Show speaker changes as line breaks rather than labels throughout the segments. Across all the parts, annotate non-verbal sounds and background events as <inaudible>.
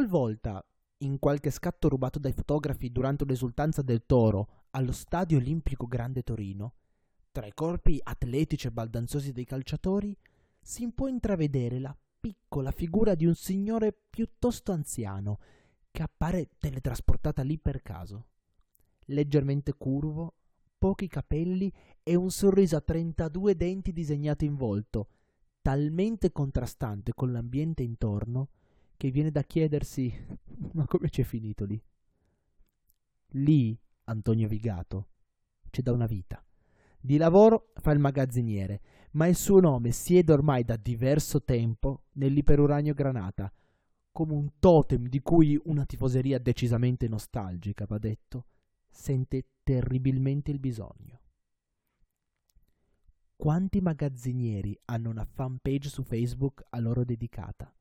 Talvolta, in qualche scatto rubato dai fotografi durante l'esultanza del toro allo Stadio Olimpico Grande Torino, tra i corpi atletici e baldanzosi dei calciatori, si può intravedere la piccola figura di un signore piuttosto anziano che appare teletrasportata lì per caso. Leggermente curvo, pochi capelli e un sorriso a 32 denti disegnati in volto, talmente contrastante con l'ambiente intorno che viene da chiedersi ma come c'è finito lì? Lì, Antonio Vigato, c'è da una vita. Di lavoro fa il magazziniere, ma il suo nome siede ormai da diverso tempo nell'iperuranio Granata, come un totem di cui una tifoseria decisamente nostalgica, va detto, sente terribilmente il bisogno. Quanti magazzinieri hanno una fanpage su Facebook a loro dedicata?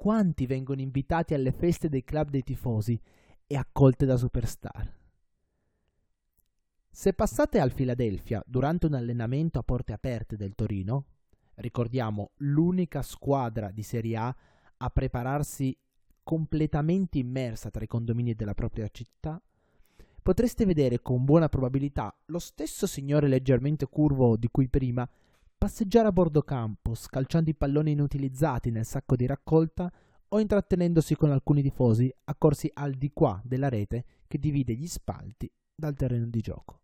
Quanti vengono invitati alle feste dei club dei tifosi e accolte da superstar? Se passate al Philadelphia durante un allenamento a porte aperte del Torino, ricordiamo l'unica squadra di Serie A a prepararsi completamente immersa tra i condomini della propria città, potreste vedere con buona probabilità lo stesso signore leggermente curvo di cui prima passeggiare a bordo campo, scalciando i palloni inutilizzati nel sacco di raccolta o intrattenendosi con alcuni tifosi accorsi al di qua della rete che divide gli spalti dal terreno di gioco.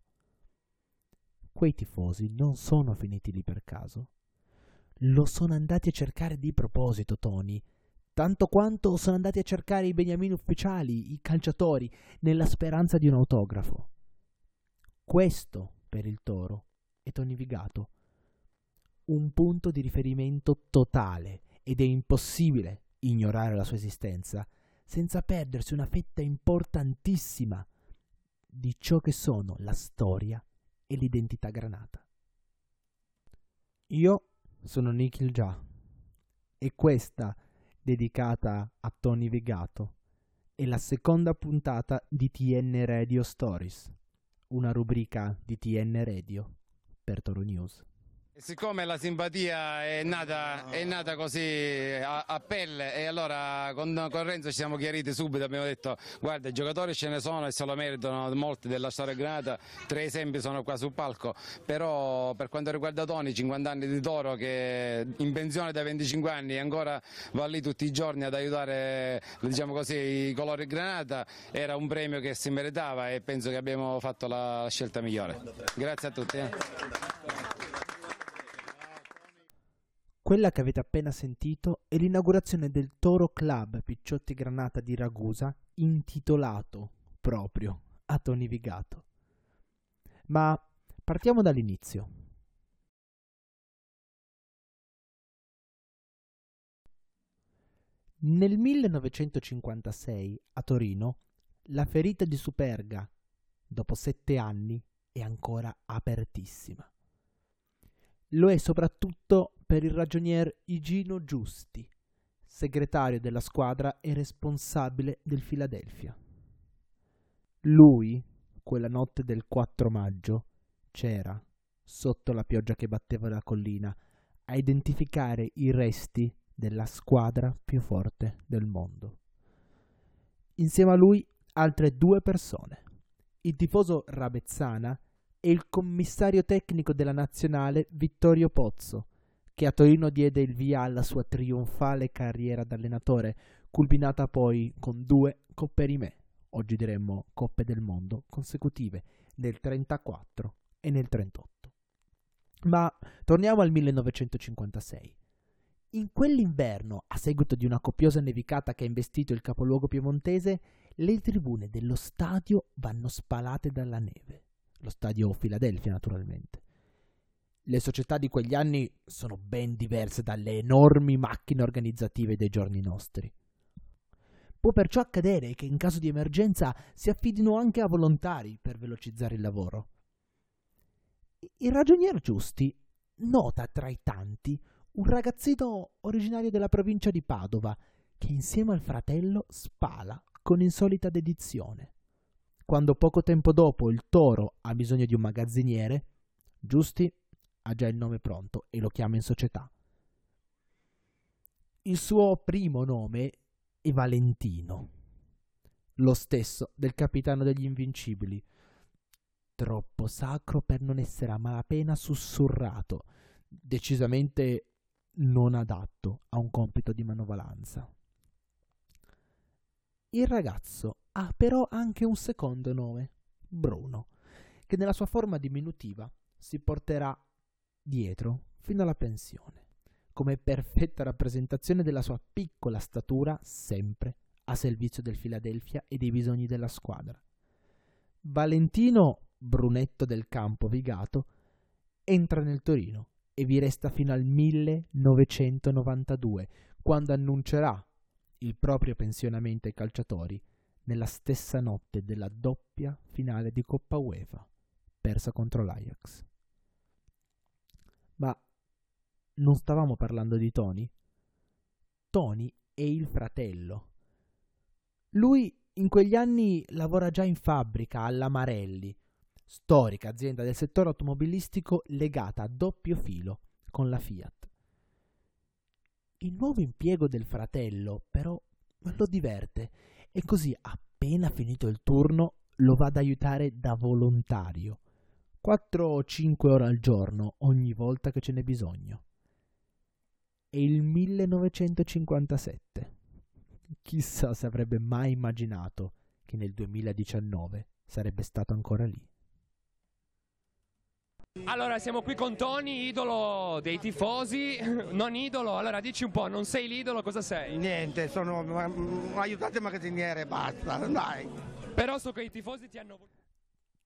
Quei tifosi non sono finiti lì per caso. Lo sono andati a cercare di proposito, Tony, tanto quanto sono andati a cercare i beniamini ufficiali, i calciatori, nella speranza di un autografo. Questo, per il Toro, è Tony Vigato. Un punto di riferimento totale ed è impossibile ignorare la sua esistenza senza perdersi una fetta importantissima di ciò che sono la storia e l'identità granata. Io sono Nikhil Già e questa dedicata a Tony Vigato è la seconda puntata di TN Radio Stories, una rubrica di TN Radio per Toro News.
Siccome la simpatia è nata, è nata così a, a, pelle e allora con, con, Renzo ci siamo chiariti subito, abbiamo detto guarda i giocatori ce ne sono e se lo meritano molti della storia granata, tre esempi sono qua sul palco, però per quanto riguarda Toni, 50 anni di Toro che in pensione da 25 anni e ancora va lì tutti i giorni ad aiutare diciamo così, i colori granata, era un premio che si meritava e penso che abbiamo fatto la scelta migliore. Grazie a tutti.
Quella che avete appena sentito è l'inaugurazione del Toro Club Picciotti Granata di Ragusa, intitolato proprio a Tony Vigato. Ma partiamo dall'inizio. Nel 1956 a Torino la ferita di Superga, dopo sette anni, è ancora apertissima. Lo è soprattutto per il ragionier Igino Giusti, segretario della squadra e responsabile del Philadelphia. Lui, quella notte del 4 maggio, c'era, sotto la pioggia che batteva la collina, a identificare i resti della squadra più forte del mondo. Insieme a lui altre due persone, il tifoso Rabezzana e il commissario tecnico della nazionale Vittorio Pozzo, che a Torino diede il via alla sua trionfale carriera da allenatore, culminata poi con due Coppe Rimè, oggi diremmo Coppe del Mondo, consecutive nel 34 e nel 38. Ma torniamo al 1956. In quell'inverno, a seguito di una copiosa nevicata che ha investito il capoluogo piemontese, le tribune dello stadio vanno spalate dalla neve. Lo stadio Philadelphia, naturalmente. Le società di quegli anni sono ben diverse dalle enormi macchine organizzative dei giorni nostri. Può perciò accadere che in caso di emergenza si affidino anche a volontari per velocizzare il lavoro. Il ragionier Giusti nota tra i tanti un ragazzino originario della provincia di Padova che insieme al fratello spala con insolita dedizione. Quando poco tempo dopo il toro ha bisogno di un magazziniere, Giusti ha già il nome pronto e lo chiama in società. Il suo primo nome e Valentino, lo stesso del capitano degli Invincibili, troppo sacro per non essere a malapena sussurrato, decisamente non adatto a un compito di manovalanza. Il ragazzo ha però anche un secondo nome, Bruno, che nella sua forma diminutiva si porterà dietro fino alla pensione, come perfetta rappresentazione della sua piccola statura sempre a servizio del Philadelphia e dei bisogni della squadra. Valentino Brunetto del Campo Vigato entra nel Torino e vi resta fino al 1992, quando annuncerà il proprio pensionamento ai calciatori nella stessa notte della doppia finale di Coppa UEFA, persa contro l'Ajax. Ma non stavamo parlando di Tony? Tony è il fratello. Lui in quegli anni lavora già in fabbrica alla Marelli, storica azienda del settore automobilistico legata a doppio filo con la Fiat. Il nuovo impiego del fratello, però, lo diverte e così, appena finito il turno, lo va ad aiutare da volontario. 4 o 5 ore al giorno ogni volta che ce n'è bisogno. È il 1957. Chissà se avrebbe mai immaginato che nel 2019 sarebbe stato ancora lì.
Allora, siamo qui con Tony, idolo dei tifosi, non idolo. Allora, dici un po', non sei l'idolo, cosa sei?
Niente, sono un aiutante magazziniere, basta, dai.
Però so che i tifosi ti hanno...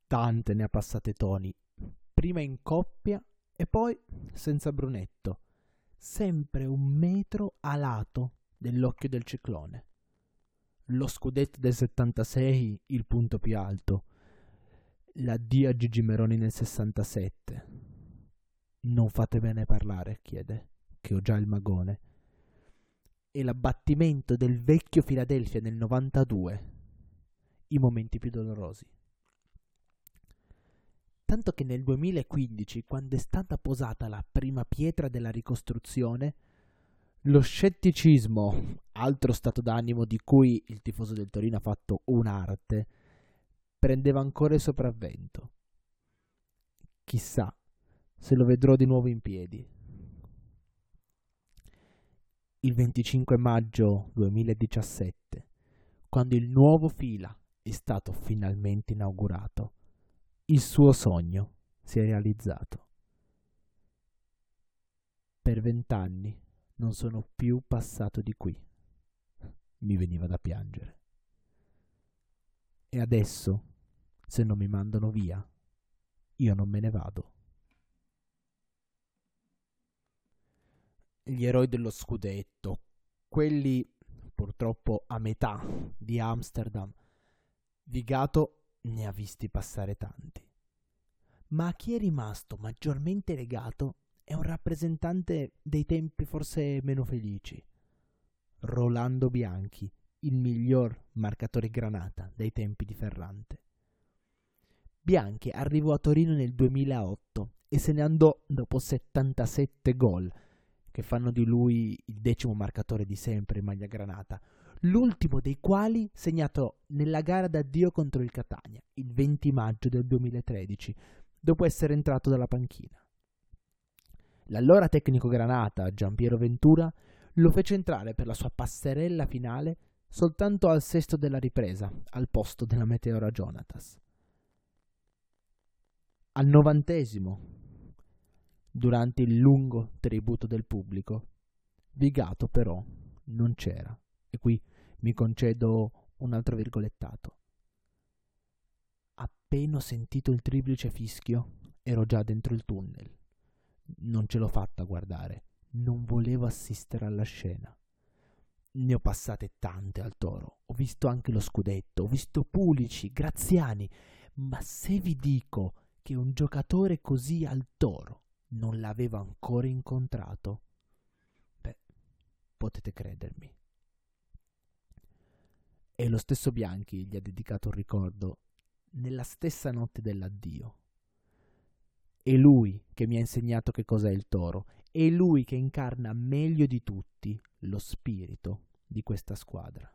Tante ne ha passate Tony, prima in coppia e poi senza Brunetto, sempre un metro a lato dell'occhio del ciclone. Lo scudetto del 76, il punto più alto L'addio a Gigi Meroni nel 67. Non fatemene parlare, chiede, che ho già il magone. E l'abbattimento del vecchio Philadelphia nel 92. I momenti più dolorosi. Tanto che nel 2015, quando è stata posata la prima pietra della ricostruzione, lo scetticismo, altro stato d'animo di cui il tifoso del Torino ha fatto un'arte, prendeva ancora il sopravvento. Chissà se lo vedrò di nuovo in piedi. Il 25 maggio 2017, quando il nuovo fila è stato finalmente inaugurato, il suo sogno si è realizzato. Per vent'anni non sono più passato di qui. Mi veniva da piangere. E adesso se non mi mandano via, io non me ne vado. Gli eroi dello scudetto, quelli purtroppo a metà di Amsterdam, Vigato ne ha visti passare tanti. Ma a chi è rimasto maggiormente legato è un rappresentante dei tempi forse meno felici. Rolando Bianchi, il miglior marcatore granata dei tempi di Ferrante. Bianchi arrivò a Torino nel 2008 e se ne andò dopo 77 gol, che fanno di lui il decimo marcatore di sempre in maglia granata, l'ultimo dei quali segnato nella gara d'addio contro il Catania, il 20 maggio del 2013, dopo essere entrato dalla panchina. L'allora tecnico granata, Giampiero Ventura, lo fece entrare per la sua passerella finale soltanto al sesto della ripresa, al posto della Meteora Jonatas al novantesimo, durante il lungo tributo del pubblico. Vigato però non c'era, e qui mi concedo un altro virgolettato. Appena ho sentito il triplice fischio, ero già dentro il tunnel. Non ce l'ho fatta a guardare, non volevo assistere alla scena. Ne ho passate tante al toro, ho visto anche lo scudetto, ho visto Pulici, Graziani, ma se vi dico che un giocatore così al toro non l'avevo ancora incontrato? Beh, potete credermi. E lo stesso Bianchi gli ha dedicato un ricordo nella stessa notte dell'addio. È lui che mi ha insegnato che cos'è il toro, è lui che incarna meglio di tutti lo spirito di questa squadra.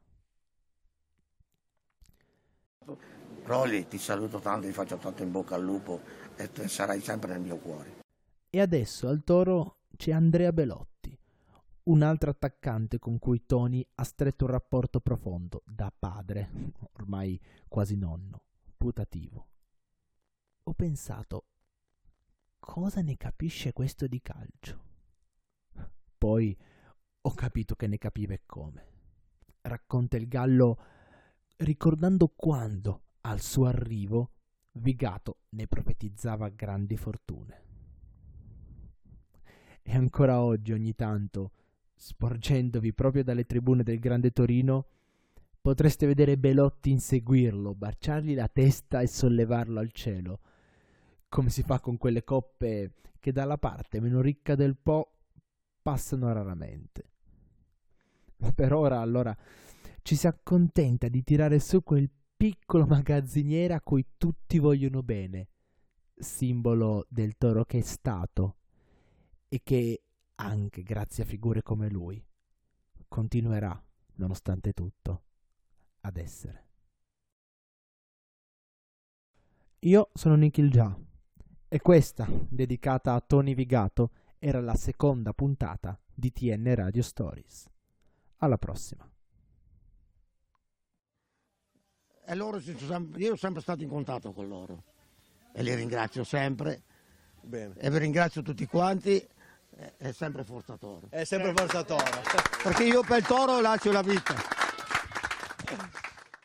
Rolli, ti saluto tanto, ti faccio tanto in bocca al lupo e sarai sempre nel mio cuore.
E adesso al toro c'è Andrea Belotti, un altro attaccante con cui Tony ha stretto un rapporto profondo, da padre, ormai quasi nonno, putativo. Ho pensato, cosa ne capisce questo di calcio? Poi ho capito che ne capiva e come. Racconta il Gallo ricordando quando, al suo arrivo, Vigato ne profetizzava grandi fortune. E ancora oggi, ogni tanto, sporgendovi proprio dalle tribune del Grande Torino, potreste vedere Belotti inseguirlo, baciargli la testa e sollevarlo al cielo, come si fa con quelle coppe che dalla parte meno ricca del Po passano raramente. Per ora, allora, ci si accontenta di tirare su quel piccolo <laughs> magazziniere a cui tutti vogliono bene, simbolo del toro che è stato e che, anche grazie a figure come lui, continuerà, nonostante tutto, ad essere. Io sono Nikhil Già e questa, dedicata a Tony Vigato, era la seconda puntata di TN Radio Stories. Alla prossima.
E loro, io sono sempre stato in contatto con loro e li ringrazio sempre.
Bene.
E vi ringrazio tutti quanti. È sempre Forza Toro.
È sempre Forza Toro.
Perché io per il toro lascio la vita.